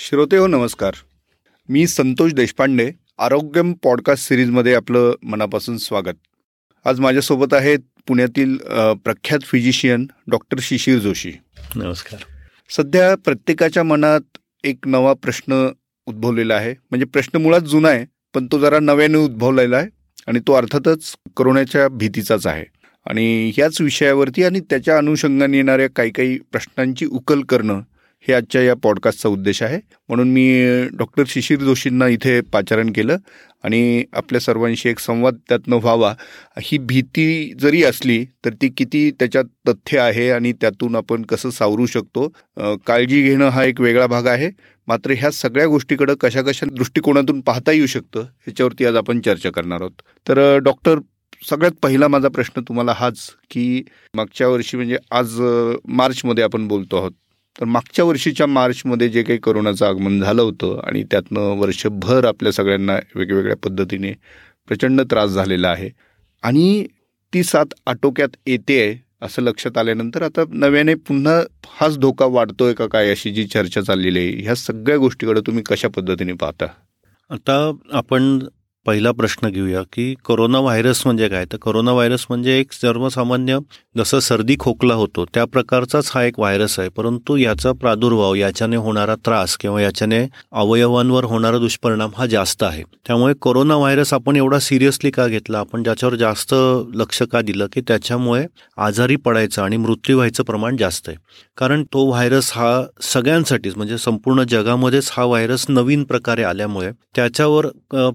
श्रोते हो नमस्कार. मी संतोष देशपांडे आरोग्यम पॉडकास्ट सिरीजमध्ये आपलं मनापासून स्वागत. आज माझ्यासोबत आहेत पुण्यातील प्रख्यात फिजिशियन डॉक्टर शिशिर जोशी. नमस्कार. सध्या प्रत्येकाच्या मनात एक नवा प्रश्न उद्भवलेला आहे. म्हणजे प्रश्न मुळात जुना आहे पण तो जरा नव्याने उद्भवलेला आहे आणि तो अर्थातच करोनाच्या भीतीचाच आहे. आणि ह्याच विषयावरती आणि त्याच्या अनुषंगाने येणाऱ्या काही काही प्रश्नांची उकल करणं हे आजच्या या पॉडकास्टचा उद्देश आहे. म्हणून मी डॉक्टर शिशिर जोशींना इथे पाचारण केलं आणि आपल्या सर्वांशी एक संवाद त्यातनं व्हावा. ही भीती जरी असली तर ती किती त्याच्यात तथ्य आहे आणि त्यातून आपण कसं सावरू शकतो काळजी घेणं हा एक वेगळा भाग आहे. मात्र ह्या सगळ्या गोष्टीकडं कशा कशा दृष्टिकोनातून पाहता येऊ शकतं ह्याच्यावरती आज आपण चर्चा करणार आहोत. तर डॉक्टर सगळ्यात पहिला माझा प्रश्न तुम्हाला हाच की मागच्या वर्षी म्हणजे आज मार्चमध्ये आपण बोलतो आहोत. तर मागच्या वर्षीच्या मार्चमध्ये जे काही करोनाचं आगमन झालं होतं आणि त्यातनं वर्षभर आपल्या सगळ्यांना वेगवेगळ्या पद्धतीने प्रचंड त्रास झालेला आहे. आणि ती साथ आटोक्यात येते आहे असं लक्षात आल्यानंतर आता नव्याने पुन्हा हाच धोका वाढतोय का काय अशी जी चर्चा चाललेली आहे ह्या सगळ्या गोष्टीकडे तुम्ही कशा पद्धतीने पाहता? आता आपण पहिला प्रश्न घेऊया की कोरोना व्हायरस म्हणजे काय? तर कोरोना व्हायरस म्हणजे एक सर्वसामान्य जसं सर्दी खोकला होतो त्या प्रकारचाच हा एक व्हायरस आहे. परंतु याचा प्रादुर्भाव याच्याने होणारा त्रास किंवा याच्याने अवयवांवर होणारा दुष्परिणाम हा जास्त आहे. त्यामुळे कोरोना व्हायरस आपण एवढा सिरियसली का घेतला? आपण ज्याच्यावर जास्त लक्ष का दिलं? की त्याच्यामुळे आजारी पडायचं आणि मृत्यू व्हायचं प्रमाण जास्त आहे. कारण तो व्हायरस हा सगळ्यांसाठीच म्हणजे संपूर्ण जगामध्येच हा व्हायरस नवीन प्रकारे आल्यामुळे त्याच्यावर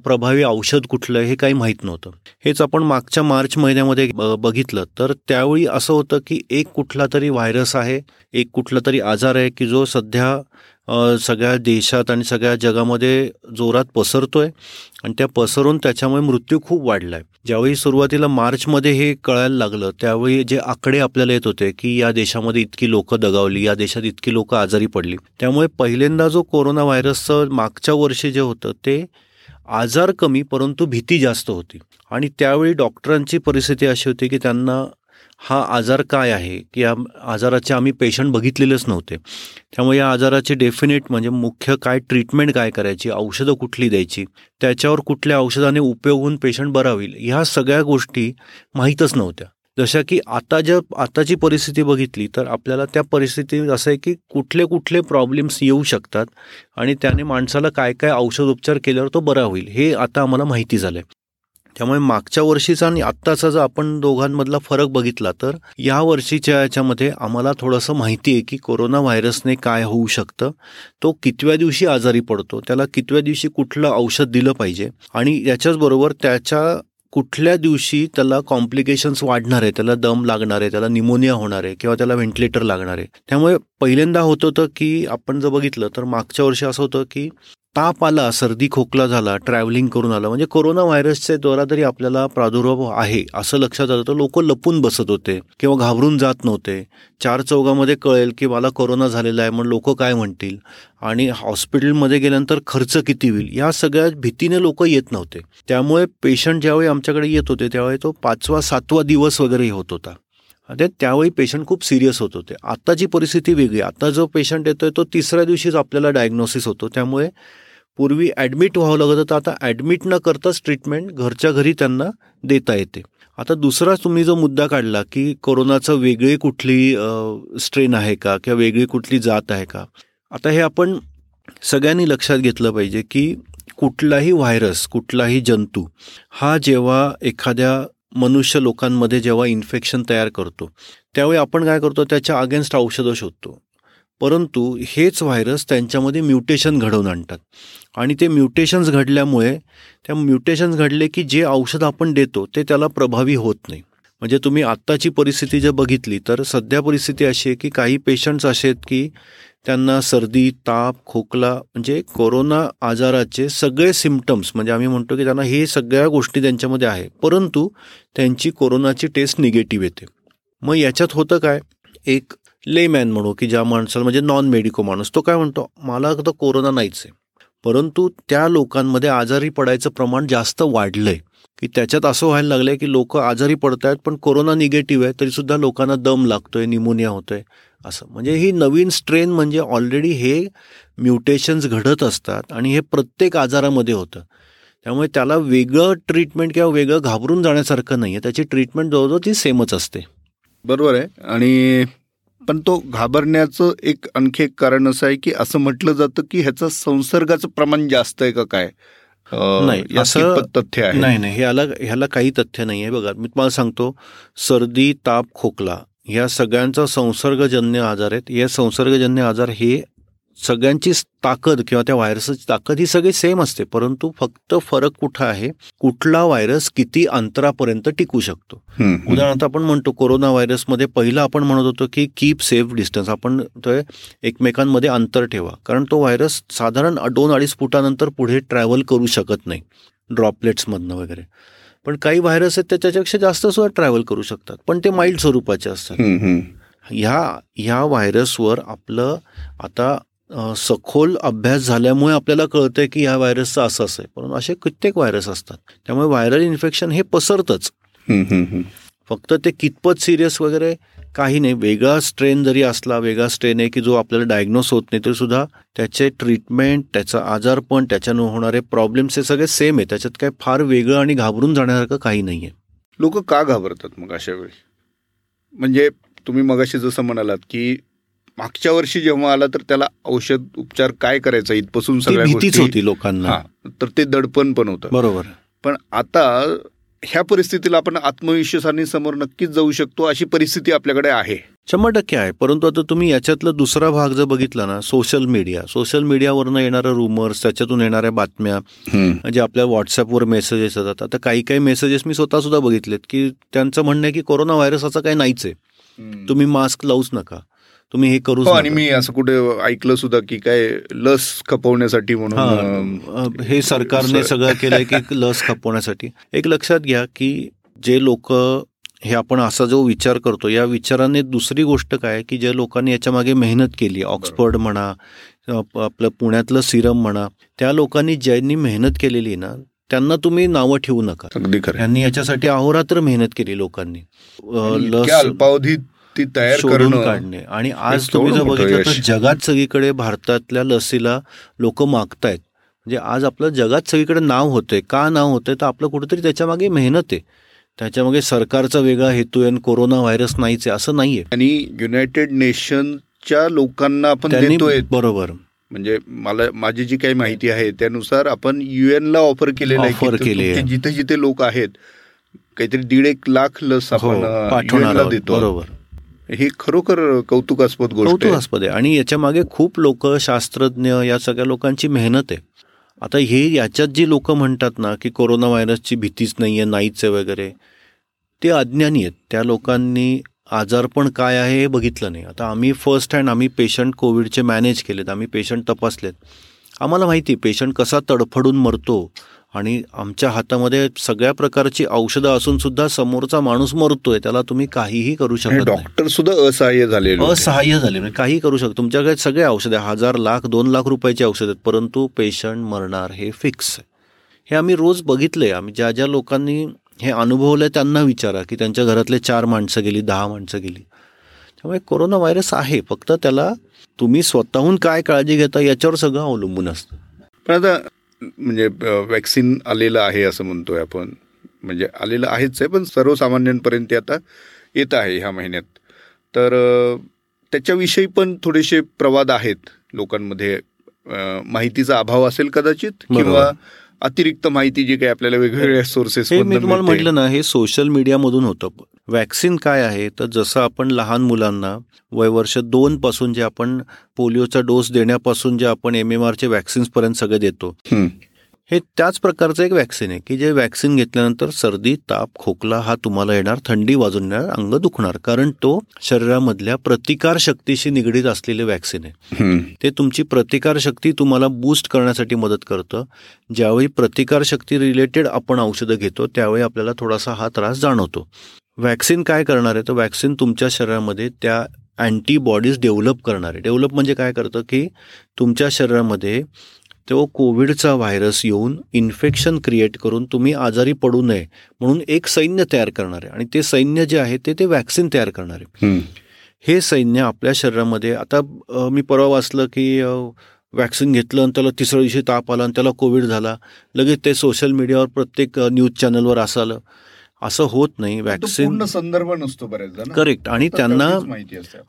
प्रभावी औषध कुठलं हे काही माहीत नव्हतं. हेच आपण मागच्या मार्च महिन्यामध्ये बघितलं. तर त्यावेळी असं होतं की एक कुठला तरी व्हायरस आहे एक कुठला तरी आजार आहे की जो सध्या सगळ्या देशात आणि सगळ्या जगामध्ये जोरात पसरतोय आणि त्या पसरून त्याच्यामुळे मृत्यू खूप वाढला आहे ज्यावेळी सुरुवातीला मार्चमध्ये हे कळायला लागलं त्यावेळी जे आकडे आपल्याला येत होते की या देशामध्ये इतकी लोकं दगावली या देशात इतकी लोकं आजारी पडली. त्यामुळे पहिल्यांदा जो कोरोना व्हायरसचं मागच्या वर्षी जे होतं ते आजार कमी परंतु भीती जास्त होती. आणि त्यावेळी डॉक्टरांची परिस्थिती अशी होती की त्यांना हा आजार काय आहे? की या आजाराचे आम्ही पेशंट बघितलेलेच नव्हते. त्यामुळे या आजाराचे डेफिनेट म्हणजे मुख्य काय ट्रीटमेंट काय करायची? औषधं कुठली द्यायची? त्याच्यावर कुठल्या औषधाने उपयोग होऊन पेशंट बरा होईल ह्या सगळ्या गोष्टी माहीतच नव्हत्या. जशा की आता जर आताची परिस्थिती बघितली तर आपल्याला त्या परिस्थितीत असं आहे की कुठले कुठले प्रॉब्लेम्स येऊ शकतात आणि त्याने माणसाला काय काय औषध उपचार केल्यावर तो बरा होईल हे आता आम्हाला माहिती झालं आहे त्यामुळे मागच्या वर्षीचा आणि आत्ताचा जर आपण दोघांमधला फरक बघितला तर या वर्षीच्या याच्यामध्ये आम्हाला थोडंसं माहिती आहे की कोरोना व्हायरसने काय होऊ शकतं. तो कितव्या दिवशी आजारी पडतो त्याला कितव्या दिवशी कुठलं औषध दिलं पाहिजे आणि याच्याचबरोबर त्याच्या कुठल्या दिवशी त्याला कॉम्प्लिकेशन्स वाढणार आहे त्याला दम लागणार आहे त्याला निमोनिया होणार आहे किंवा त्याला व्हेंटिलेटर लागणार आहे. त्यामुळे पहिल्यांदा होत होतं की आपण जर बघितलं तर मागच्या वर्षी असं होतं की ताप आला सर्दी खोकला झाला ट्रॅव्हलिंग करून आला. म्हणजे कोरोना व्हायरसच्या द्वारा तरी आपल्याला प्रादुर्भाव आहे असं लक्षात आलं तर लोक लपून बसत होते किंवा घाबरून जात नव्हते. चार चौघामध्ये कळेल की मला कोरोना झालेला आहे म्हणून लोक काय म्हणतील. आणि हॉस्पिटलमध्ये गेल्यानंतर खर्च किती होईल या सगळ्या भीतीने लोक येत नव्हते. त्यामुळे पेशंट ज्यावेळी आमच्याकडे येत होते त्यावेळी तो पाचवा सातवा दिवस वगैरे होत होता. ते त्यावेळी पेशंट खूप सिरियस होत होते. आत्ताची परिस्थिती वेगळी. आता जो पेशंट येतोय तो तिसऱ्या दिवशीच आपल्याला डायग्नोसिस होतो. त्यामुळे पूर्वी ॲडमिट व्हावं लागत होतं. आता ॲडमिट न करताच ट्रीटमेंट घरच्या घरी त्यांना देता येते. आता दुसरा तुम्ही जो मुद्दा काढला की कोरोनाचं वेगळी कुठली स्ट्रेन आहे का किंवा वेगळी कुठली जात आहे का? आता हे आपण सगळ्यांनी लक्षात घेतलं पाहिजे की कुठलाही व्हायरस कुठलाही जंतू हा जेव्हा एखाद्या मनुष्य लोकांमध्ये जेव्हा इन्फेक्शन तयार करतो त्यावेळी आपण काय करतो? त्याच्या अगेन्स्ट औषधं शोधतो. परंतु हेच व्हायरस त्यांच्यामध्ये म्युटेशन घडवून आणतात. आणि ते म्युटेशन्स घडल्यामुळे त्या म्युटेशन्स घडले की जे औषध आपण देतो ते त्याला प्रभावी होत नाही. म्हणजे तुम्ही आत्ताची परिस्थिती जर बघितली तर सध्या परिस्थिती अशी आहे की काही पेशंट्स असे आहेत की त्यांना सर्दी ताप खोकला म्हणजे कोरोना आजाराचे सगळे सिमटम्स म्हणजे आम्ही म्हणतो की त्यांना हे सगळ्या गोष्टी त्यांच्यामध्ये आहे. परंतु त्यांची कोरोनाची टेस्ट निगेटिव्ह येते. मग याच्यात होतं काय? एक लेमॅन म्हणू की ज्या माणसाला म्हणजे नॉन मेडिको माणूस तो काय म्हणतो? मला तर कोरोना नाहीच आहे. परंतु त्या लोकांमध्ये आजारी पडायचं प्रमाण जास्त वाढलं आहे की त्याच्यात असं व्हायला लागलंय की लोक आजारी पडत आहेत पण कोरोना निगेटिव्ह आहे तरीसुद्धा लोकांना दम लागतोय निमोनिया होतोय असं. म्हणजे ही नवीन स्ट्रेन म्हणजे ऑलरेडी हे म्युटेशन्स घडत असतात आणि हे प्रत्येक आजारामध्ये होतं. त्यामुळे त्याला वेगळं ट्रीटमेंट किंवा वेगळं घाबरून जाण्यासारखं नाही आहे त्याची ट्रीटमेंट जवळजवळ ती सेमच असते. बरोबर आहे. आणि पण तो घाबरण्याचं एक आणखी एक कारण असं आहे की असं म्हटलं जातं की ह्याचं संसर्गाचं प्रमाण जास्त आहे का काय? नाही, असं- तथ्य आहे. नाही नाही ह्याला ह्याला काही तथ्य नाही आहे. बघा मी तुम्हाला सांगतो सर्दी ताप खोकला या सगळ्यांचा संसर्गजन्य आजार आहेत. या संसर्गजन्य आजार हे सगळ्यांची ताकद किंवा त्या व्हायरसची ताकद ही सगळी सेम असते. परंतु फक्त फरक कुठं आहे? कुठला व्हायरस किती अंतरापर्यंत टिकू शकतो. उदाहरणार्थ आपण म्हणतो कोरोना व्हायरसमध्ये पहिलं आपण म्हणत होतो की कीप सेफ डिस्टन्स आपण तो एकमेकांमध्ये अंतर ठेवा. कारण तो व्हायरस साधारण दोन अडीच फुटानंतर पुढे ट्रॅव्हल करू शकत नाही. ड्रॉपलेट्समधनं वगैरे. पण काही व्हायरस आहेत त्याच्यापेक्षा जास्त सुद्धा ट्रॅव्हल करू शकतात. पण ते माइल्ड स्वरूपाचे असतात. ह्या ह्या व्हायरसवर आपलं आता सखोल अभ्यास झाल्यामुळे आपल्याला कळतंय की ह्या व्हायरसचं असं असं आहे. परंतु असे कित्येक व्हायरस असतात. त्यामुळे व्हायरल इन्फेक्शन हे पसरतंच. फक्त ते कितपत सिरियस वगैरे काही नाही. वेगळा स्ट्रेन जरी असला वेगळा स्ट्रेन आहे की जो आपल्याला डायग्नोस होत नाही तरी सुद्धा त्याचे ट्रीटमेंट त्याचा आजारपण त्याच्यानं होणारे प्रॉब्लेम्स हे सगळे सेम आहे. त्याच्यात काय फार वेगळं आणि घाबरून जाण्यासारखं काही नाही आहे लोक का घाबरतात मग अशा वेळी? म्हणजे तुम्ही मगाशी जसं म्हणालात की मागच्या वर्षी जेव्हा आला तर त्याला औषध उपचार काय करायचा? इथपासून सगळ्या भीतीच होती लोकांना. तर ते दडपण पण होतं. बरोबर. पण आता ह्या परिस्थितीला आपण आत्मविश्वासाने समोर नक्कीच जाऊ शकतो अशी परिस्थिती आपल्याकडे आहे. शंभर टक्के आहे. परंतु आता तुम्ही याच्यातला दुसरा भाग जर बघितला ना सोशल मीडिया सोशल मीडियावरनं येणाऱ्या रुमर्स त्याच्यातून येणाऱ्या बातम्या म्हणजे आपल्या व्हॉट्सअपवर मेसेजेस येतात. आता काही काही मेसेजेस मी स्वतः सुद्धा बघितलेत की त्यांचं म्हणणं आहे की कोरोना व्हायरस असा काही नाहीच आहे. तुम्ही मास्क लावूच नका. तुम्ही हे करूच हो आणि. मी असं कुठे ऐकलं सुद्धा की काय लस खपवण्यासाठी म्हणून हा, सरकारने सगळं केलंय की लस खपवण्यासाठी. एक लक्षात घ्या की जे लोक हे आपण असा जो विचार करतो या विचाराने दुसरी गोष्ट काय की ज्या लोकांनी याच्या मागे मेहनत केली ऑक्सफर्ड म्हणा आपलं पुण्यातलं सिरम म्हणा त्या लोकांनी ज्यांनी मेहनत केलेली ना त्यांना तुम्ही नावं ठेवू नका. अगदी खरं यांनी याच्यासाठी अहोरात्र मेहनत केली लोकांनी. लस अल्पावधीत ती तयार करणं काढणे. आणि आज तुम्ही जर बघितलं तर. जगात सगळीकडे भारतातल्या लसीला लोक मागतायत. म्हणजे आज आपलं जगात सगळीकडे नाव होतंय. का नाव होतंय? तर आपलं कुठेतरी त्याच्यामागे मेहनत आहे. त्याच्यामागे सरकारचा वेगळा हेतू आहे आणि कोरोना व्हायरस नाहीच आहे असं नाहीये. आणि युनायटेड नेशनच्या लोकांना आपण देतोय. बरोबर. म्हणजे मला माझी जी काही माहिती आहे त्यानुसार आपण युएन ला ऑफर केलेलं आहे जिथे जिथे लोक आहेत काहीतरी दीड एक लाख लस हो आपण. देतो. बरोबर. ही खरोखर कौतुकास्पद गोष्ट कौतुकास्पद आहे. आणि याच्या मागे खूप लोक शास्त्रज्ञ या सगळ्या लोकांची मेहनत आहे. आता हे याच्यात जी लोक म्हणतात ना की कोरोना व्हायरसची भीतीच नाहीये नाहीच आहे वगैरे ते अज्ञानी आहेत. त्या लोकांनी आजारपण काय आहे हे बघितलं नाही. आता आम्ही फर्स्ट हँड आम्ही पेशंट कोविडचे मॅनेज केलेत आम्ही पेशंट तपासलेत. आम्हाला माहिती पेशंट कसा तडफडून मरतो आणि आमच्या हातामध्ये सगळ्या प्रकारची औषधं असून सुद्धा समोरचा माणूस मरतोय त्याला तुम्ही काहीही करू शकत डॉक्टर सुद्धा असहाय्य होते. असहाय्य झाले म्हणजे काही करू शकतो तुमच्याकडे सगळे औषधं आहे हजार लाख दोन लाख रुपयाची औषध आहेत. परंतु पेशंट मरणार हे फिक्स आहे. हे आम्ही रोज बघितलंय. आम्ही ज्या ज्या लोकांनी हे अनुभवलंय त्यांना विचारा की त्यांच्या घरातले चार माणसं गेली दहा माणसं गेली. त्यामुळे कोरोना व्हायरस आहे फक्त त्याला तुम्ही स्वतःहून काय काळजी घेता याच्यावर सगळं अवलंबून असतं. पण आता म्हणजे वॅक्सिन आलेलं आहे असं म्हणतोय आपण. म्हणजे आलेलं आहेच आहे पण सर्वसामान्यांपर्यंत ते आता येत आहे ह्या महिन्यात. तर त्याच्याविषयी पण थोडेसे प्रवाद आहेत लोकांमध्ये. माहितीचा अभाव असेल कदाचित किंवा अतिरिक्त माहिती जी काही आपल्याला वेगवेगळ्या सोर्सेस हे मी तुम्हाला म्हटलं ना हे सोशल मीडियामधून होतं. वॅक्सिन काय आहे? तर जसं आपण लहान मुलांना वयवर्ष दोन पासून जे आपण पोलिओचा डोस देण्यापासून जे आपण एम एम आरचे पर्यंत सगळे देतो हे त्याच प्रकारचं एक वॅक्सिन आहे की जे वॅक्सिन घेतल्यानंतर सर्दी ताप खोकला हा तुम्हाला येणार थंडी वाजून येणार अंग दुखणार. कारण तो शरीरामधल्या प्रतिकार शक्तीशी निगडीत असलेले वॅक्सिन आहे. ते तुमची प्रतिकार शक्ती तुम्हाला बूस्ट करण्यासाठी मदत करतं. ज्यावेळी प्रतिकार शक्ती रिलेटेड आपण औषधं घेतो त्यावेळी आपल्याला थोडासा हा त्रास जाणवतो. वॅक्सिन काय करणार आहे? तर वॅक्सिन तुमच्या शरीरामध्ये त्या अँटीबॉडीज डेव्हलप करणार आहे. डेव्हलप म्हणजे काय करतं? की तुमच्या शरीरामध्ये तो कोविडचा व्हायरस येऊन इन्फेक्शन क्रिएट करून तुम्ही आजारी पडू नये म्हणून एक सैन्य तयार करणार आहे. आणि ते सैन्य जे आहे ते ते वॅक्सिन तयार करणार आहे. हे सैन्य आपल्या शरीरामध्ये आता मी परवा वाचलं की वॅक्सिन घेतलं आणि त्याला तिसऱ्या दिवशी ताप आला आणि त्याला कोविड झाला. लगेच ते सोशल मीडियावर प्रत्येक न्यूज चॅनलवर असं आलं. असं होत नाही वॅक्सिन संदर्भ नसतो बऱ्याचदा ना. करेक्ट आणि त्यांना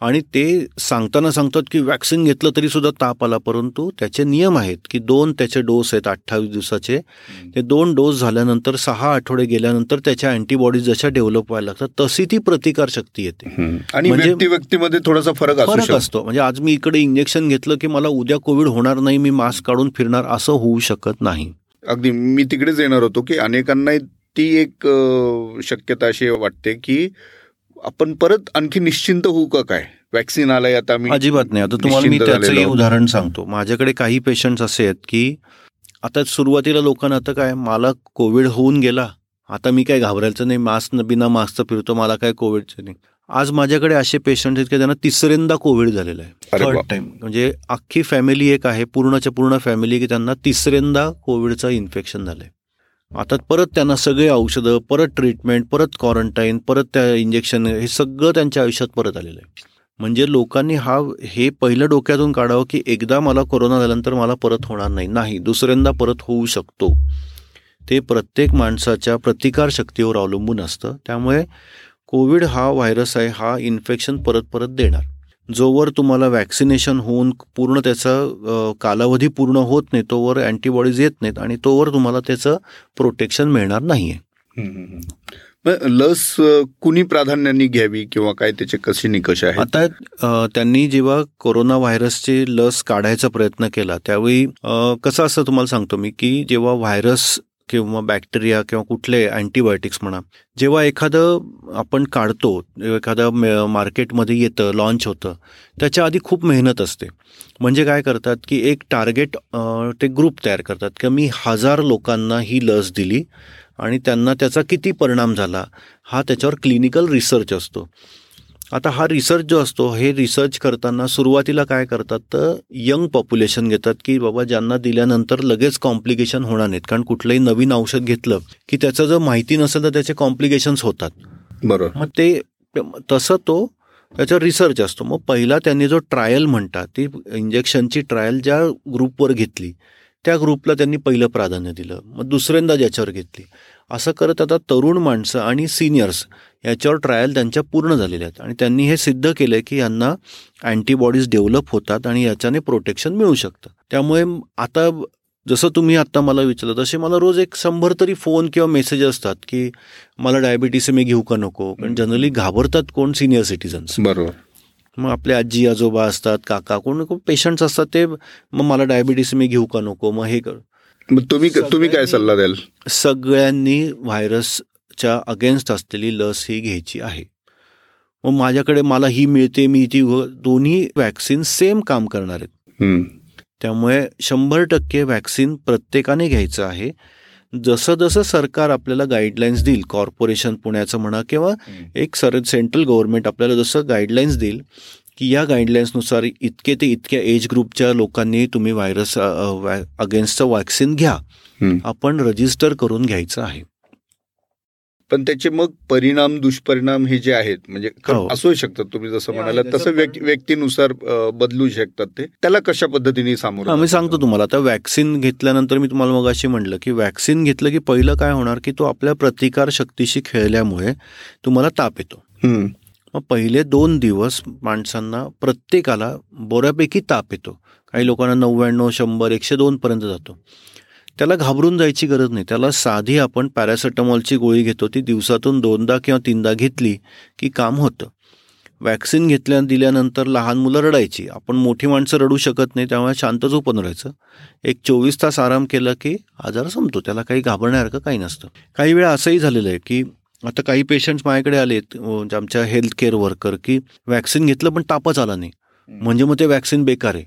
आणि ते सांगताना सांगतात की वॅक्सिन घेतलं तरी सुद्धा ताप आला परंतु त्याचे नियम आहेत की दोन त्याचे डोस आहेत अठ्ठावीस दिवसाचे. ते दोन डोस झाल्यानंतर सहा आठवडे गेल्यानंतर त्याच्या अँटीबॉडीज जशा डेव्हलप व्हायला लागतात तशी ती प्रतिकार शक्ती येते. आणि म्हणजे- व्यक्ती व्यक्तीमध्ये थोडासा फरक फरक असतो. म्हणजे आज मी इकडे इंजेक्शन घेतलं की मला उद्या कोविड होणार नाही मी मास्क काढून फिरणार असं होऊ शकत नाही. अगदी मी तिकडेच येणार होतो की अनेकांना ती एक शक्यता अशी वाटते की आपण परत आणखी निश्चिंत होऊ का काय? वॅक्सिन आलाय आता मी अजिबात नाही. आता तुम्हाला मी झालेलो. उदाहरण सांगतो. माझ्याकडे काही पेशंट्स असे आहेत की आता सुरुवातीला लोकांना आता काय मला कोविड होऊन गेला. आता मी काय घाबरायचं नाही. मास्क बिना मास्कचं फिरतो. मला काय कोविडचं नाही. आज माझ्याकडे असे पेशंट आहेत की त्यांना तिसऱ्यांदा कोविड झालेलं आहे. थर्ड. टाइम म्हणजे अख्खी फॅमिली एक आहे. पूर्णच्या पूर्ण फॅमिली की त्यांना तिसऱ्यांदा कोविडचं इन्फेक्शन झालंय. आता परत त्यांना सगळे औषधं परत ट्रीटमेंट परत क्वारंटाईन परत त्या इंजेक्शन हे सगळं त्यांच्या आयुष्यात परत आलेलं आहे. म्हणजे लोकांनी हा हे पहिलं डोक्यातून काढावं की एकदा मला कोरोना झाल्यानंतर मला परत होणार नाही. नाही दुसऱ्यांदा परत होऊ शकतो. ते प्रत्येक माणसाच्या प्रतिकारशक्तीवर अवलंबून असतं. त्यामुळे कोविड हा व्हायरस आहे हा इन्फेक्शन परत परत देणार. जोवर तुम्हाला वॅक्सिनेशन होऊन पूर्ण त्याचा कालावधी पूर्ण होत नाही तोवर अँटीबॉडीज येत नाहीत आणि तोवर तुम्हाला त्याचं प्रोटेक्शन मिळणार नाही आहे हम्म, हम्म, हम्म. मग लस कुणी प्राधान्याने घ्यावी किंवा काय त्याचे कसे निकष आहेत आता त्यांनी जेव्हा कोरोना व्हायरसची लस काढायचा प्रयत्न केला त्यावेळी कसं असं तुम्हाला सांगतो मी की जेव्हा व्हायरस किंवा बॅक्टेरिया किंवा कुठले अँटीबायोटिक्स म्हणा जेव्हा एखादं आपण काढतो एखादं मार्केटमध्ये येतं लॉन्च होतं त्याच्या आधी खूप मेहनत असते. म्हणजे काय करतात की एक टार्गेट ते ग्रुप तयार करतात की मी हजार लोकांना ही लस दिली आणि त्यांना त्याचा किती परिणाम झाला हा त्याच्यावर क्लिनिकल रिसर्च असतो. आता हा रिसर्च जो असतो हे रिसर्च करताना सुरुवातीला काय करतात तर यंग पॉप्युलेशन घेतात की बाबा ज्यांना दिल्यानंतर लगेच कॉम्प्लिकेशन होणार नाहीत. कारण कुठलंही नवीन औषध घेतलं की त्याचं जर माहिती नसेल तर त्याचे कॉम्प्लिकेशन्स होतात. बरोबर. मग ते तसं तो त्याच्यावर रिसर्च असतो. मग पहिला त्यांनी जो ट्रायल म्हणतात ती इंजेक्शनची ट्रायल ज्या ग्रुपवर घेतली त्या ग्रुपला त्यांनी पहिलं प्राधान्य दिलं. मग दुसऱ्यांदा ज्याच्यावर घेतली. असं करत आता तरुण माणसं आणि सिनियर्स याच्यावर ट्रायल त्यांच्या पूर्ण झालेल्या आहेत. आणि त्यांनी हे सिद्ध केलं की यांना अँटीबॉडीज डेव्हलप होतात आणि याच्याने प्रोटेक्शन मिळू शकतं. त्यामुळे आता जसं तुम्ही आत्ता मला विचारलं तसे मला रोज एक शंभर तरी फोन किंवा मेसेज असतात की मला डायबिटीस मी घेऊ का नको? कारण जनरली घाबरतात कोण सिनियर सिटीजन्स बरोबर. मग आपले आजी आजोबा असतात काका कोण पेशंट्स असतात ते मग मला डायबिटीस मी घेऊ का नको? मग हे कर. तुम्ही तुम्ही काय सल्ला द्याल? सगळ्यांनी व्हायरसच्या अगेन्स्ट असलेली लस ही घ्यायची आहे. मग माझ्याकडे मला ही मिळते मी ती दोन्ही वॅक्सिन सेम काम करणार आहेत. त्यामुळे शंभर टक्के वॅक्सिन प्रत्येकाने घ्यायचं आहे. जसं जसं सरकार आपल्याला गाईडलाईन्स देईल कॉर्पोरेशन पुण्याचं म्हणा किंवा एक सर सेंट्रल गव्हर्नमेंट आपल्याला जसं गाईडलाईन्स देईल की या गाईडलाईन्सनुसार इतके ते इतक्या एज ग्रुपच्या लोकांनी तुम्ही व्हायरस अगेन्स्टचं वॅक्सिन घ्या. आपण रजिस्टर करून घ्यायचं आहे. पण त्याचे मग परिणाम दुष्परिणाम हे जे आहेत म्हणजे खरं हो. असू शकतात तुम्ही जसं हे म्हणाला तसं व्यक्तीनुसार बदलू शकतात ते त्याला कशा पद्धतीने सामोरं मी? सांगतो तुम्हाला आता वॅक्सिन घेतल्यानंतर मी तुम्हाला मग अशी म्हटलं की वॅक्सिन घेतलं की पहिलं काय होणार की तो आपल्या प्रतिकार शक्तीशी खेळल्यामुळे तुम्हाला ताप येतो हम्म. मग पहिले दोन दिवस माणसांना प्रत्येकाला बऱ्यापैकी ताप येतो काही लोकांना नव्याण्णव शंभर एकशे दोनपर्यंत जातो त्याला घाबरून जायची गरज नाही. त्याला साधी आपण पॅरासिटामॉलची गोळी घेतो. ती दिवसातून दोनदा किंवा तीनदा घेतली की काम होतं. वॅक्सिन घेतल्या दिल्यानंतर लहान मुलं रडायची. आपण मोठी माणसं रडू शकत नाही त्यामुळे शांत झोपून राहायचं. एक चोवीस तास आराम केला की आजार संपतो. त्याला काही घाबरण्यासारखं काही नसतं. काही वेळा असंही झालेलं आहे की आता काही पेशंट्स माझ्याकडे आलेत आमच्या हेल्थ केअर वर्कर की वॅक्सिन घेतलं पण तापच आला नाही. म्हणजे मग ते वॅक्सिन बेकार आहे.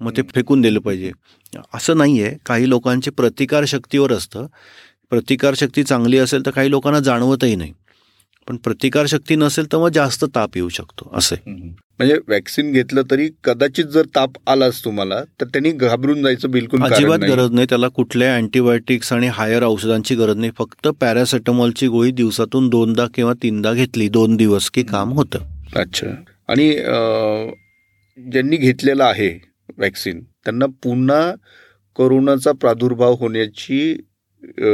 मग ते फेकून दिलं पाहिजे. असं नाही आहे काही लोकांची प्रतिकारशक्तीवर असतं. प्रतिकारशक्ती चांगली असेल तर काही लोकांना जाणवतही नाही. पण प्रतिकारशक्ती नसेल तर मग जास्त ताप येऊ शकतो. असे म्हणजे वॅक्सिन घेतलं तरी कदाचित जर ताप आलाच तुम्हाला तर त्यांनी घाबरून जायचं बिलकुल अजिबात. गरज नाही. त्याला कुठल्या अँटीबायोटिक्स आणि हायर औषधांची गरज नाही. फक्त पॅरासेटमॉलची गोळी दिवसातून दोनदा किंवा तीनदा घेतली. दोन दिवस की काम होतं. अच्छा. आणि ज्यांनी घेतलेला आहे वॅक्सिन त्यांना पुन्हा कोरोनाचा प्रादुर्भाव होण्याची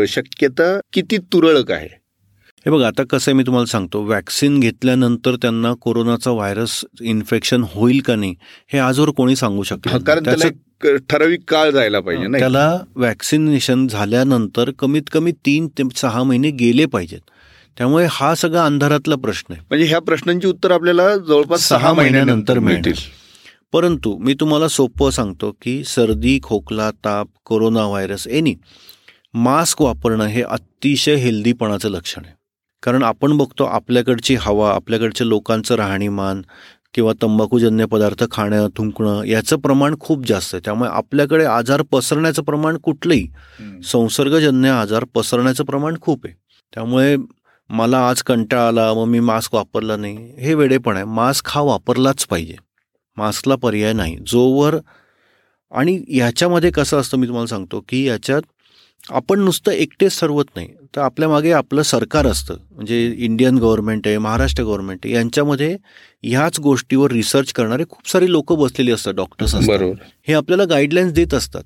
शक्यता किती तुरळक आहे? हे बघा आता कसं आहे मी तुम्हाला सांगतो. वॅक्सिन घेतल्यानंतर त्यांना कोरोनाचा व्हायरस इन्फेक्शन होईल का नाही हे आजवर कोणी सांगू शकत. कारण त्याला ठराविक काळ जायला पाहिजे नाही त्याला वॅक्सिनेशन झाल्यानंतर कमीत कमी तीन ते सहा महिने गेले पाहिजेत. त्यामुळे हा सगळा अंधारातला प्रश्न आहे. म्हणजे ह्या प्रश्नांची उत्तर आपल्याला जवळपास सहा महिन्यानंतर मिळतील. परंतु मी तुम्हाला सोपं सांगतो की सर्दी खोकला ताप कोरोना व्हायरस एनी मास्क वापरणं हे अतिशय हेल्दीपणाचं लक्षण आहे. कारण आपण बघतो आपल्याकडची हवा आपल्याकडच्या लोकांचं राहणीमान किंवा तंबाखूजन्य पदार्थ खाणं थुंकणं याचं प्रमाण खूप जास्त आहे. त्यामुळे आपल्याकडे आजार पसरण्याचं प्रमाण कुठलंही संसर्गजन्य आजार पसरण्याचं प्रमाण खूप आहे. त्यामुळे मला आज कंटाळा आला मग मी मास्क वापरला नाही. हे वेडेपण आहे. मास्क हा वापरलाच पाहिजे. मास्कला पर्याय नाही. जोवर आणि ह्याच्यामध्ये कसं असतं मी तुम्हाला सांगतो की याच्यात आपण नुसतं एकटेच सर्वत नाही. तर आपल्या मागे आपलं सरकार असतं. म्हणजे इंडियन गव्हर्नमेंट आहे महाराष्ट्र गव्हर्नमेंट आहे यांच्यामध्ये ह्याच गोष्टीवर रिसर्च करणारे खूप सारी लोक बसलेली असतात डॉक्टर्स असतात. बरोबर. हे आपल्याला गाईडलाईन्स देत असतात.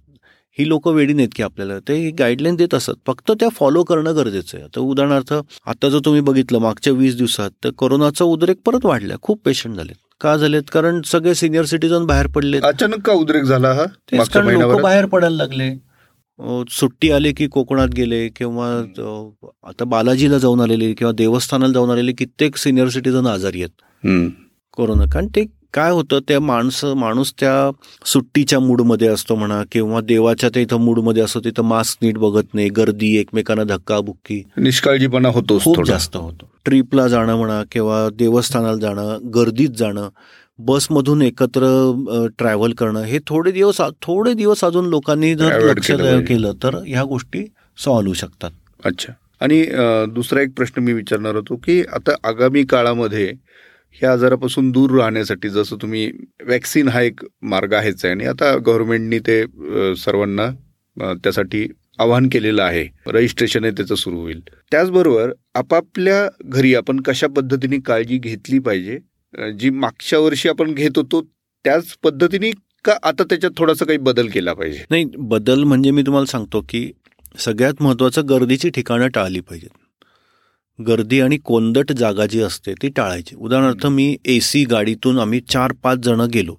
ही लोक वेडी नाहीत की आपल्याला. ते गाईडलाईन देत असतात. फक्त त्या फॉलो करणं गरजेचं आहे. आता उदाहरणार्थ आता जर तुम्ही बघितलं मागच्या वीस दिवसात तर कोरोनाचा उद्रेक परत वाढला. खूप पेशंट झालेत. का झालेत? कारण सगळे सिनियर सिटीजन बाहेर पडले अचानक का उद्रेक झाला हा? लोक बाहेर पडायला लागले. सुट्टी आली की कोकणात गेले किंवा आता बालाजीला जाऊन आलेले किंवा देवस्थानाला जाऊन आलेले कित्येक सिनियर सिटीजन आजारी आहेत. कोरोना. कारण ते काय होतं त्या माणसं माणूस त्या सुट्टीच्या मूडमध्ये असतो म्हणा किंवा देवाच्या त्या इथं मूडमध्ये असतो तिथं मास्क नीट बघत नाही गर्दी एकमेकांना धक्काबुक्की. निष्काळजीपणा होतोच खूप. जास्त होतो. ट्रिपला जाणं म्हणा किंवा देवस्थानाला जाणं गर्दीत जाणं बसमधून एकत्र ट्रॅव्हल करणं हे थोडे दिवस थोडे दिवस अजून लोकांनी जर लक्ष केलं तर ह्या गोष्टी सॉल्व्ह होऊ शकतात. अच्छा. आणि दुसरा एक प्रश्न मी विचारणार होतो की आता आगामी काळामध्ये ह्या आजारापासून दूर राहण्यासाठी जसं तुम्ही वॅक्सिन हा एक मार्ग आहेच आहे. आणि आता गव्हर्नमेंटनी ते सर्वांना त्यासाठी आवाहन केलेलं आहे. रजिस्ट्रेशन आहे त्याचं सुरू होईल. त्याचबरोबर आपापल्या घरी आपण कशा पद्धतीने काळजी घेतली पाहिजे जी मागच्या वर्षी आपण घेत होतो त्याच पद्धतीने का आता त्याच्यात थोडासा काही बदल केला पाहिजे? नाही बदल म्हणजे मी तुम्हाला सांगतो की सगळ्यात महत्त्वाचं गर्दीची ठिकाणं टाळली पाहिजेत. गर्दी आणि कोंदट जागा जी असते ती टाळायची. उदाहरणार्थ मी ए सी गाडीतून आम्ही चार पाच जण गेलो.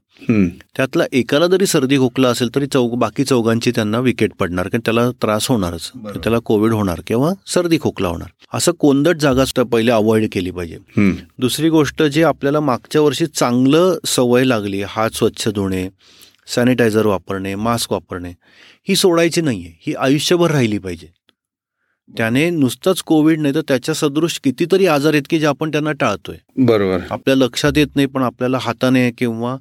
त्यातला एकाला जरी सर्दी खोकला असेल तरी चौग बाकी चौघांची त्यांना विकेट पडणार कारण त्याला त्रास होणारच. त्याला कोविड होणार किंवा सर्दी खोकला होणार. असं कोंदट जागा तर पहिले अवॉइड केली पाहिजे. दुसरी गोष्ट जी आपल्याला मागच्या वर्षी चांगलं सवय लागली हात स्वच्छ धुणे सॅनिटायझर वापरणे मास्क वापरणे ही सोडायची नाही आहे ही आयुष्यभर राहिली पाहिजे. त्याने नुसतंच कोविड नाही तर त्याच्या सदृश कितीतरी आजार आहेत की जे आपण त्यांना टाळतोय. बरोबर. आपल्या लक्षात येत नाही पण आपल्याला हाताने किंवा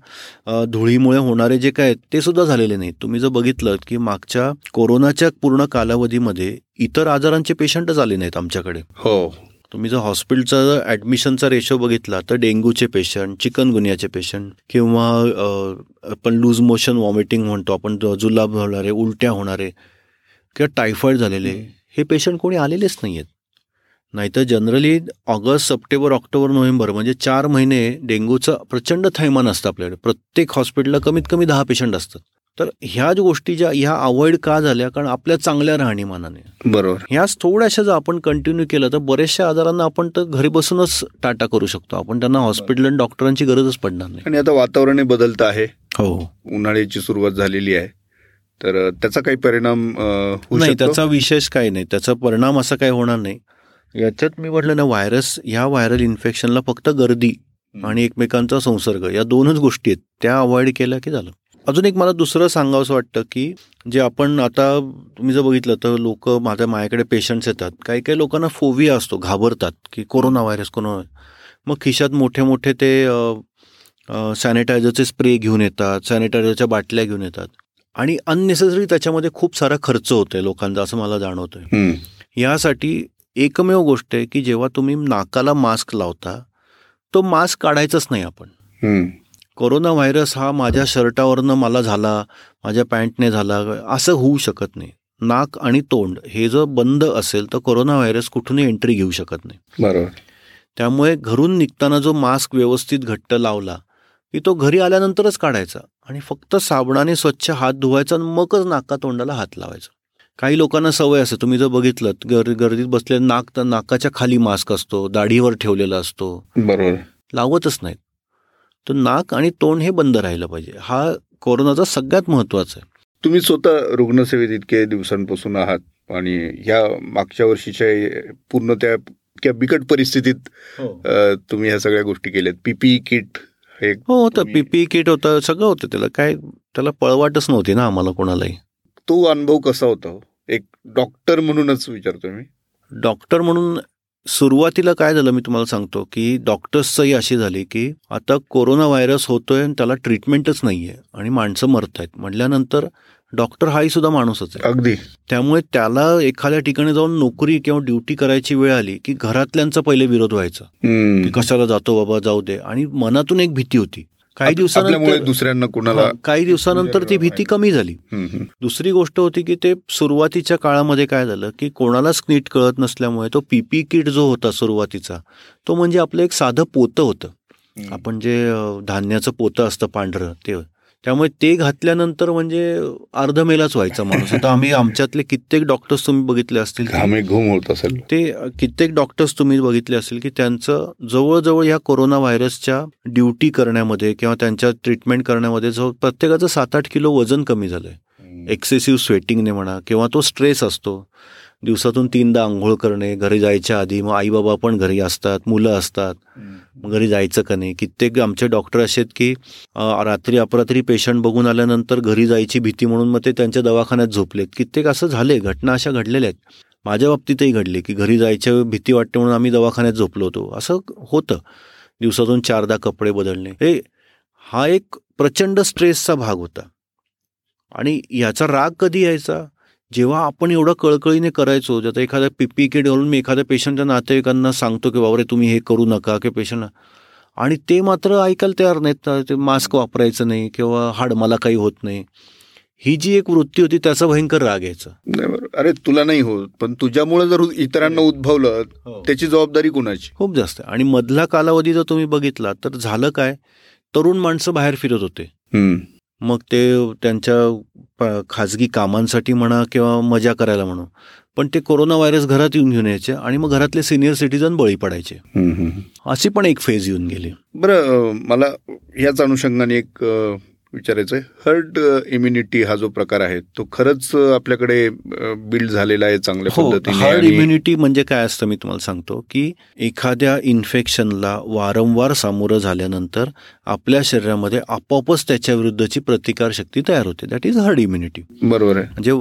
धुळीमुळे होणारे जे काय आहेत ते सुद्धा झालेले नाहीत. तुम्ही जर बघितलं की मागच्या कोरोनाच्या पूर्ण कालावधीमध्ये इतर आजारांचे पेशंटच आले नाहीत आमच्याकडे. हो. तुम्ही जर हॉस्पिटलचा जर ॲडमिशनचा रेशो बघितला तर डेंग्यूचे पेशंट चिकनगुनियाचे पेशंट किंवा आपण लूज मोशन वॉमिटिंग म्हणतो आपण जुलाब होणारे उलट्या होणारे किंवा टायफॉईड झालेले हे पेशंट कोणी आलेलेच नाही आहेत नाहीतर generally August September October November म्हणजे चार महिने डेंग्यूचं प्रचंड थैमान असतं आपल्याकडे. प्रत्येक हॉस्पिटलला कमीत कमी दहा पेशंट असतात. तर ह्याच गोष्टी ज्या ह्या अवॉइड का झाल्या? कारण आपल्या चांगल्या राहणीमानाने. बरोबर. ह्याच थोड्याशा जर आपण कंटिन्यू केलं तर बऱ्याचशा आजारांना आपण तर घरी बसूनच टाटा करू शकतो. आपण त्यांना हॉस्पिटल आणि डॉक्टरांची गरजच पडणार नाही. आणि आता वातावरणही बदलतं आहे. हो. उन्हाळ्याची सुरुवात झालेली आहे. तर त्याचा काही परिणाम नाही त्याचा विशेष काही नाही. त्याचा परिणाम असा काही होणार नाही. याच्यात मी म्हटलं ना व्हायरस ह्या व्हायरल इन्फेक्शनला फक्त गर्दी आणि एकमेकांचा संसर्ग या दोनच गोष्टी आहेत. त्या अवॉइड केल्या की झालं. अजून एक मला दुसरं सांगावंसं वाटतं की जे आपण आता तुम्ही जर बघितलं तर लोक माझ्या माझ्याकडे पेशंट्स येतात. काही काही लोकांना फोविया असतो घाबरतात की कोरोना व्हायरस कोरोना मग खिशात मोठे मोठे ते सॅनिटायझरचे स्प्रे घेऊन येतात सॅनिटायझरच्या बाटल्या घेऊन येतात. आणि अननेसेसरी त्याच्यामध्ये खूप सारा खर्च होतोय लोकांचा असं मला जाणवतंय. यासाठी एकमेव गोष्ट आहे की जेव्हा तुम्ही नाकाला मास्क लावता तो मास्क काढायचाच नाही आपण. कोरोना व्हायरस हा माझ्या शर्टावरनं मला झाला माझ्या पॅन्टने झाला असं होऊ शकत नाही. नाक आणि तोंड हे जर बंद असेल तर कोरोना व्हायरस कुठूनही एंट्री घेऊ शकत नाही. बरोबर. त्यामुळे घरून निघताना जो मास्क व्यवस्थित घट्ट लावला की तो घरी आल्यानंतरच काढायचा. आणि फक्त साबणाने स्वच्छ हात धुवायचा आणि मगच नाका तोंडाला हात लावायचा. काही लोकांना सवय असते. तुम्ही जर बघितलं गर गर्दीत बसले नाक तर नाकाच्या खाली मास्क असतो दाढीवर ठेवलेला असतो. बरोबर. लावतच नाहीत. तर नाक आणि तोंड हे बंद राहिलं पाहिजे. हा कोरोनाचा सगळ्यात महत्त्वाचा आहे. तुम्ही स्वतः रुग्णसेवेत इतके दिवसांपासून आहात आणि ह्या मागच्या वर्षीच्या पूर्ण त्या इतक्या बिकट परिस्थितीत अ, तुम्ही ह्या सगळ्या गोष्टी केल्यात. पीपी किट हे हो होतं पीपी किट होतं सगळं होतं त्याला. काय त्याला पळवाटच नव्हती ना आम्हाला कोणालाही. तो अनुभव कसा होता हो? एक डॉक्टर म्हणूनच विचारतो मी. डॉक्टर म्हणून सुरुवातीला काय झालं मी तुम्हाला सांगतो की डॉक्टर्सचंही अशी झाली की आता कोरोना व्हायरस होतोय आणि त्याला ट्रीटमेंटच नाहीये आणि माणसं मरत आहेत म्हटल्यानंतर डॉक्टर हाही सुद्धा माणूसच आहे. अगदी. त्यामुळे त्याला एखाद्या ठिकाणी जाऊन नोकरी किंवा ड्युटी करायची वेळ आली की घरातल्यांचा पहिले विरोध व्हायचा. की कशाला जातो बाबा जाऊ दे. आणि मनातून एक भीती होती. काही दिवसानंतर दुसऱ्यांना कोणाला काही दिवसानंतर ती भीती कमी झाली. दुसरी गोष्ट होती की ते सुरुवातीच्या काळामध्ये काय झालं की कोणालाच नीट कळत नसल्यामुळे तो पीपी किट जो होता सुरुवातीचा तो म्हणजे आपलं एक साधं पोतं होतं. आपण जे धान्याचं पोतं असतं पांढरं ते त्यामुळे ते घातल्यानंतर म्हणजे अर्ध मेलाच व्हायचा माणूस. आता आम्ही आमच्यातले कित्येक डॉक्टर्स तुम्ही बघितले असतील घामे होत असेल. ते कित्येक डॉक्टर्स तुम्ही बघितले असेल की त्यांचं जवळजवळ या कोरोना व्हायरसच्या ड्युटी करण्यामध्ये किंवा त्यांच्या ट्रीटमेंट करण्यामध्ये जवळ प्रत्येकाचं सात आठ किलो वजन कमी झालंय. एक्सेसिव्ह स्वेटिंगने म्हणा किंवा तो स्ट्रेस असतो. दिवसातून तीनदा आंघोळ करणे घरी जायच्या आधी मग आई बाबा पण घरी असतात मुलं असतात. घरी जायचं का नाही? कित्येक आमचे डॉक्टर असे आहेत की रात्री अपरात्री पेशंट बघून आल्यानंतर घरी जायची भीती म्हणून मग ते त्यांच्या दवाखान्यात झोपलेत. कित्येक असं झाले घटना अशा घडलेल्या आहेत. माझ्या बाबतीतही घडले की घरी जायच्या भीती वाटते म्हणून आम्ही दवाखान्यात झोपलो होतो. असं होतं. दिवसातून चारदा कपडे बदलणे. हे हा एक प्रचंड स्ट्रेसचा भाग होता. आणि याचा राग कधी यायचा? जेव्हा आपण एवढं कळकळीने करायचो आता एखाद्या पीपी किट घालून मी एखाद्या पेशंटच्या नातेवाईकांना सांगतो की बाबा तुम्ही हे करू नका की पेशंट आणि ते मात्र ऐकायला तयार नाहीत. ते मास्क वापरायचं नाही किंवा हाड मला काही होत नाही. ही जी एक वृत्ती होती त्याचा भयंकर राग यायचा. अरे तुला नाही होत पण तुझ्यामुळे जर इतरांना उद्भवलं त्याची जबाबदारी कुणाची? खूप जास्त. आणि मधला कालावधी जर तुम्ही बघितला तर झालं काय? तरुण माणसं बाहेर फिरत होते. मग ते त्यांच्या खाजगी कामांसाठी म्हणा किंवा मजा करायला म्हणा पण ते कोरोना व्हायरस घरात येऊन घेऊन यायचे आणि मग घरातले सिनियर सिटीजन बळी पडायचे. अशी पण एक फेज येऊन गेली. बरं मला ह्याच अनुषंगाने एक विचारायचं आहे हर्ड इम्युनिटी हा जो प्रकार आहे तो खरंच अं, आपल्याकडे बिल्ड झालेला आहे चांगल्या हो पद्धतीने हार्ड इम्युनिटी म्हणजे काय असतं मी तुम्हाला सांगतो की एखाद्या इन्फेक्शनला वारंवार सामोरं झाल्यानंतर आपल्या शरीरामध्ये आपोआपच त्याच्या विरुद्धची प्रतिकारशक्ती तयार होते. दॅट इज हार्ड इम्युनिटी बरोबर आहे. म्हणजे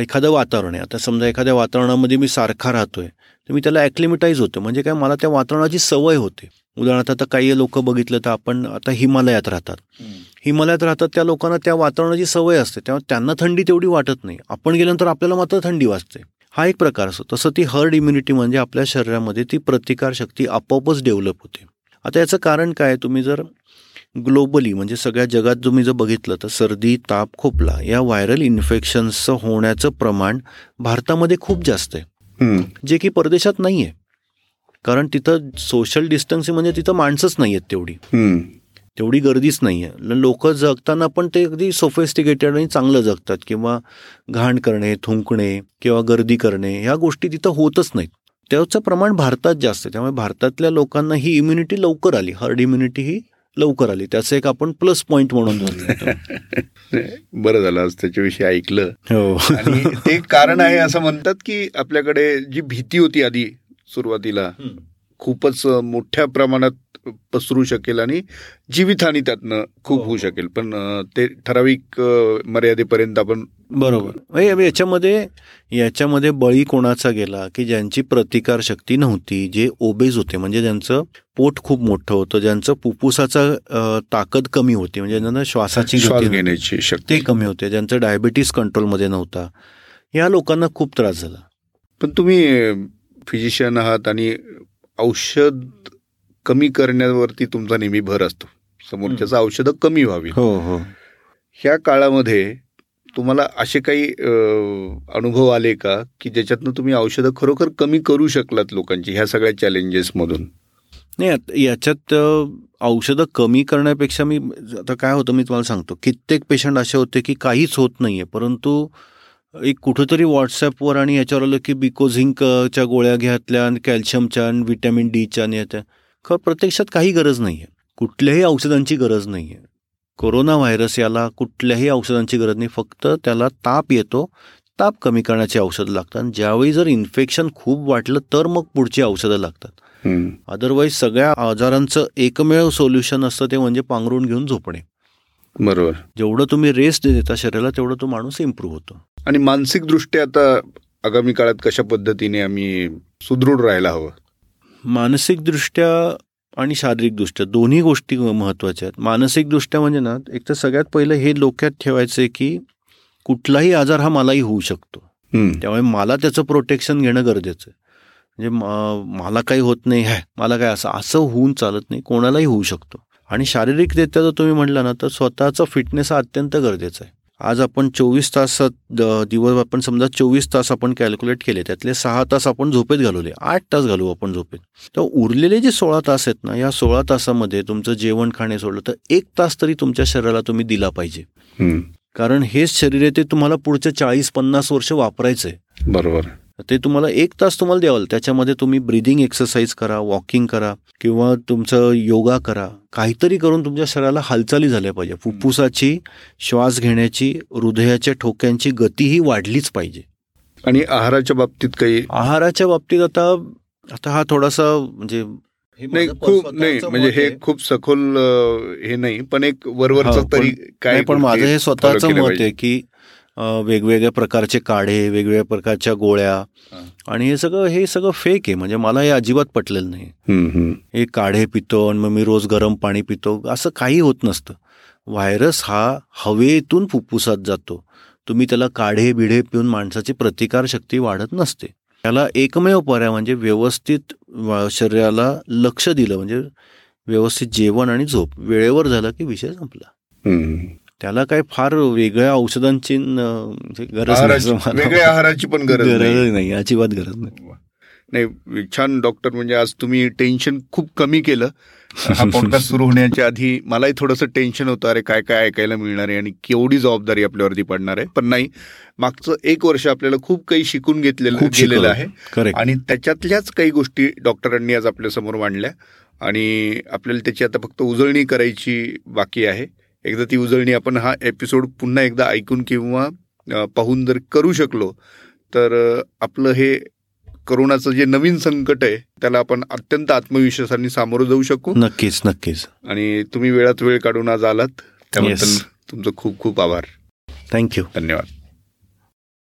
एखादं वातावरण आहे. आता समजा एखाद्या वातावरणामध्ये मी सारखा राहतोय तर मी त्याला ॲक्लिमिटाईज होतो. म्हणजे काय मला त्या वातावरणाची सवय होते. उदाहरणार्थ आता काही लोक बघितलं तर आपण आता हिमालयात राहतात. हिमालयात राहतात त्या लोकांना त्या वातावरणाची सवय असते. त्यामुळे त्यांना थंडी तेवढी वाटत नाही. आपण गेल्यानंतर आपल्याला मात्र थंडी वाजते. हा एक प्रकार असतो. तसं ती हर्ड इम्युनिटी म्हणजे आपल्या शरीरामध्ये ती प्रतिकारशक्ती आपोआपच डेव्हलप होते. आता याचं कारण काय? तुम्ही जर ग्लोबली म्हणजे सगळ्या जगात तुम्ही जर बघितलं तर सर्दी ताप खोकला या व्हायरल इन्फेक्शन्सचं होण्याचं प्रमाण भारतामध्ये खूप जास्त आहे. जे की परदेशात नाही आहे कारण तिथं सोशल डिस्टन्सिंग म्हणजे तिथं माणसंच नाही आहेत तेवढी. तेवढी गर्दीच नाही आहे लोक जगताना पण ते अगदी सोफेस्टिकेटेड आणि चांगलं जगतात किंवा घाण करणे थुंकणे किंवा गर्दी करणे ह्या गोष्टी तिथं होतच नाहीत. त्याचं प्रमाण भारतात जास्त आहे. त्यामुळे भारतातल्या लोकांना ही इम्युनिटी लवकर आली. हर्ड इम्युनिटी ही लवकर आली. त्याचं एक आपण प्लस पॉईंट म्हणून बरं झालं आज त्याच्याविषयी ऐकलं. हो. ते कारण आहे असं म्हणतात की आपल्याकडे जी भीती होती आधी सुरुवातीला खूपच मोठ्या प्रमाणात पसरू शकेल आणि जीवितहानी त्यातनं खूप हो, होऊ हो. शकेल. पण ते ठराविक मर्यादेपर्यंत आपण बरोबर. म्हणजे याच्यामध्ये याच्यामध्ये बळी कोणाचा गेला की ज्यांची प्रतिकार शक्ती नव्हती जे ओबेज होते म्हणजे ज्यांचं पोट खूप मोठं होतं ज्यांचं फुफ्फुसाचा ताकद कमी होती म्हणजे ज्यांना श्वासाची श्वास घेण्याची शक्ती. कमी होते ज्यांचं डायबिटीस कंट्रोलमध्ये नव्हता या लोकांना खूप त्रास झाला. पण तुम्ही फिजिशियन आहात आणि औषध कमी करण्यावरती तुमचा नेहमी भर असतो. समोरच्याचं औषधं कमी व्हावी. हो हो. ह्या काळामध्ये तुम्हाला असे काही अनुभव आले का? की ज्याच्यातनं तुम्ही औषधं खरोखर कमी करू शकलात लोकांची ह्या सगळ्या चॅलेंजेसमधून? नाही याच्यात औषधं कमी करण्यापेक्षा मी आता काय होतं मी तुम्हाला सांगतो. कित्येक पेशंट असे होते की काहीच होत नाहीये परंतु एक कुठंतरी व्हॉट्सॲपवर आणि याच्यावर आलं की बिकोझिंकच्या गोळ्या घ्यातल्या आणि कॅल्शियमच्या आणि व्हिटॅमिन डीच्या आणि याच्या. खरं प्रत्यक्षात काही गरज नाही आहे कुठल्याही औषधांची गरज नाही आहे कोरोना व्हायरस याला कुठल्याही औषधांची गरज नाही. फक्त त्याला ताप येतो. ताप कमी करण्याची औषधं लागतात. आणि ज्यावेळी जर इन्फेक्शन खूप वाटलं तर मग पुढची औषधं लागतात. अदरवाईज सगळ्या आजारांचं एकमेव सोल्युशन असतं ते म्हणजे पांघरून घेऊन झोपणे. बरोबर. जेवढं तुम्ही रेस्ट देता शरीराला तेवढं तो माणूस इम्प्रूव्ह होतो. आणि मानसिकदृष्ट्या आता आगामी काळात कशा पद्धतीने आम्ही सुदृढ राहायला हवं? मानसिकदृष्ट्या आणि शारीरिकदृष्ट्या दोन्ही गोष्टी महत्त्वाच्या आहेत. मानसिकदृष्ट्या म्हणजे ना एक तर सगळ्यात पहिलं हे डोक्यात ठेवायचं आहे की कुठलाही आजार हा मलाही होऊ शकतो. त्यामुळे मला त्याचं प्रोटेक्शन घेणं गरजेचं आहे. म्हणजे मला काही होत नाही आहे मला काय असं असं होऊन चालत नाही कोणालाही होऊ शकतो. आणि शारीरिकरित्या जर तुम्ही म्हटलं ना तर स्वतःचा फिटनेस हा अत्यंत गरजेचा आहे. आज आपण चोवीस तासात दिवस आपण समजा चोवीस तास आपण कॅल्क्युलेट केले त्यातले सहा तास आपण झोपेत घालवले आठ तास घालू आपण झोपेत. तर उरलेले जे सोळा तास आहेत ना या सोळा तासामध्ये तुमचं जेवण खाणे सोडलं तर एक तास तरी तुमच्या शरीराला तुम्ही दिला पाहिजे. कारण हेच शरीर आहे ते तुम्हाला पुढच्या चाळीस पन्नास वर्ष वापरायचं आहे. बरोबर ते तुम्हाला एक तास तुम्हाला द्यावं. त्याच्यामध्ये तुम्ही ब्रिदिंग एक्सरसाइज करा वॉकिंग करा किंवा तुमचं योगा करा. काहीतरी करून तुमच्या शरीराला हालचाली झाल्या पाहिजे. फुफ्फुसाची श्वास घेण्याची हृदयाच्या ठोक्यांची गती ही वाढलीच पाहिजे. आणि आहाराच्या बाबतीत काही आहाराच्या बाबतीत आता आता हा थोडासा म्हणजे हे नाही खूप नाही म्हणजे हे. खूप सखोल हे नाही पण एक वरवरचं पण- तरी काय पण माझं हे स्वतःचं मत? आहे की वेगवेगळ्या प्रकारचे काढे वेगवेगळ्या प्रकारच्या गोळ्या. आणि हे सगळं हे सगळं फेक आहे. म्हणजे मला हे अजिबात पटलेलं नाही. हे काढे पितो आणि मग मी रोज गरम पाणी पितो. असं काही होत नसतं. व्हायरस हा हवेतून फुफ्फुसात जातो. तुम्ही त्याला काढे बिढे पिऊन माणसाची प्रतिकारशक्ती वाढत नसते. त्याला एकमेव पर्याय म्हणजे व्यवस्थित शरीराला लक्ष दिलं. म्हणजे व्यवस्थित जेवण आणि झोप. वेळेवर झालं की विषय संपला. त्याला काय फार वेगळ्या औषधांची म्हणजे गरज नाही वेगळ्या आहाराची पण गरज नाही गरज नाही. अजिबात गरज नाही. नाही छान डॉक्टर म्हणजे आज तुम्ही टेन्शन खूप कमी केलं. हा पॉडकास्ट सुरू होण्याच्या आधी मलाही थोडंसं टेन्शन होतं अरे काय काय ऐकायला मिळणार आहे आणि केवढी जबाबदारी आपल्यावरती पडणार आहे. पण नाही मागचं एक वर्ष आपल्याला खूप काही शिकून घेतलेलं गेलेलं. आहे. आणि त्याच्यातल्याच काही गोष्टी डॉक्टरांनी आज आपल्यासमोर मांडल्या. आणि आपल्याला त्याची आता फक्त उजळणी करायची बाकी आहे. एकदा ती उजळणी आपण हा एपिसोड पुन्हा एकदा ऐकून किंवा पाहून जर करू शकलो तर आपलं हे करोनाचं जे नवीन संकट आहे त्याला आपण अत्यंत आत्मविश्वासाने सामोरं जाऊ शकू. नक्कीच नक्कीच. आणि तुम्ही वेळात वेळ काढून आज आलात त्याबद्दल Yes. तुमचं खूप खूप आभार. थँक्यू धन्यवाद.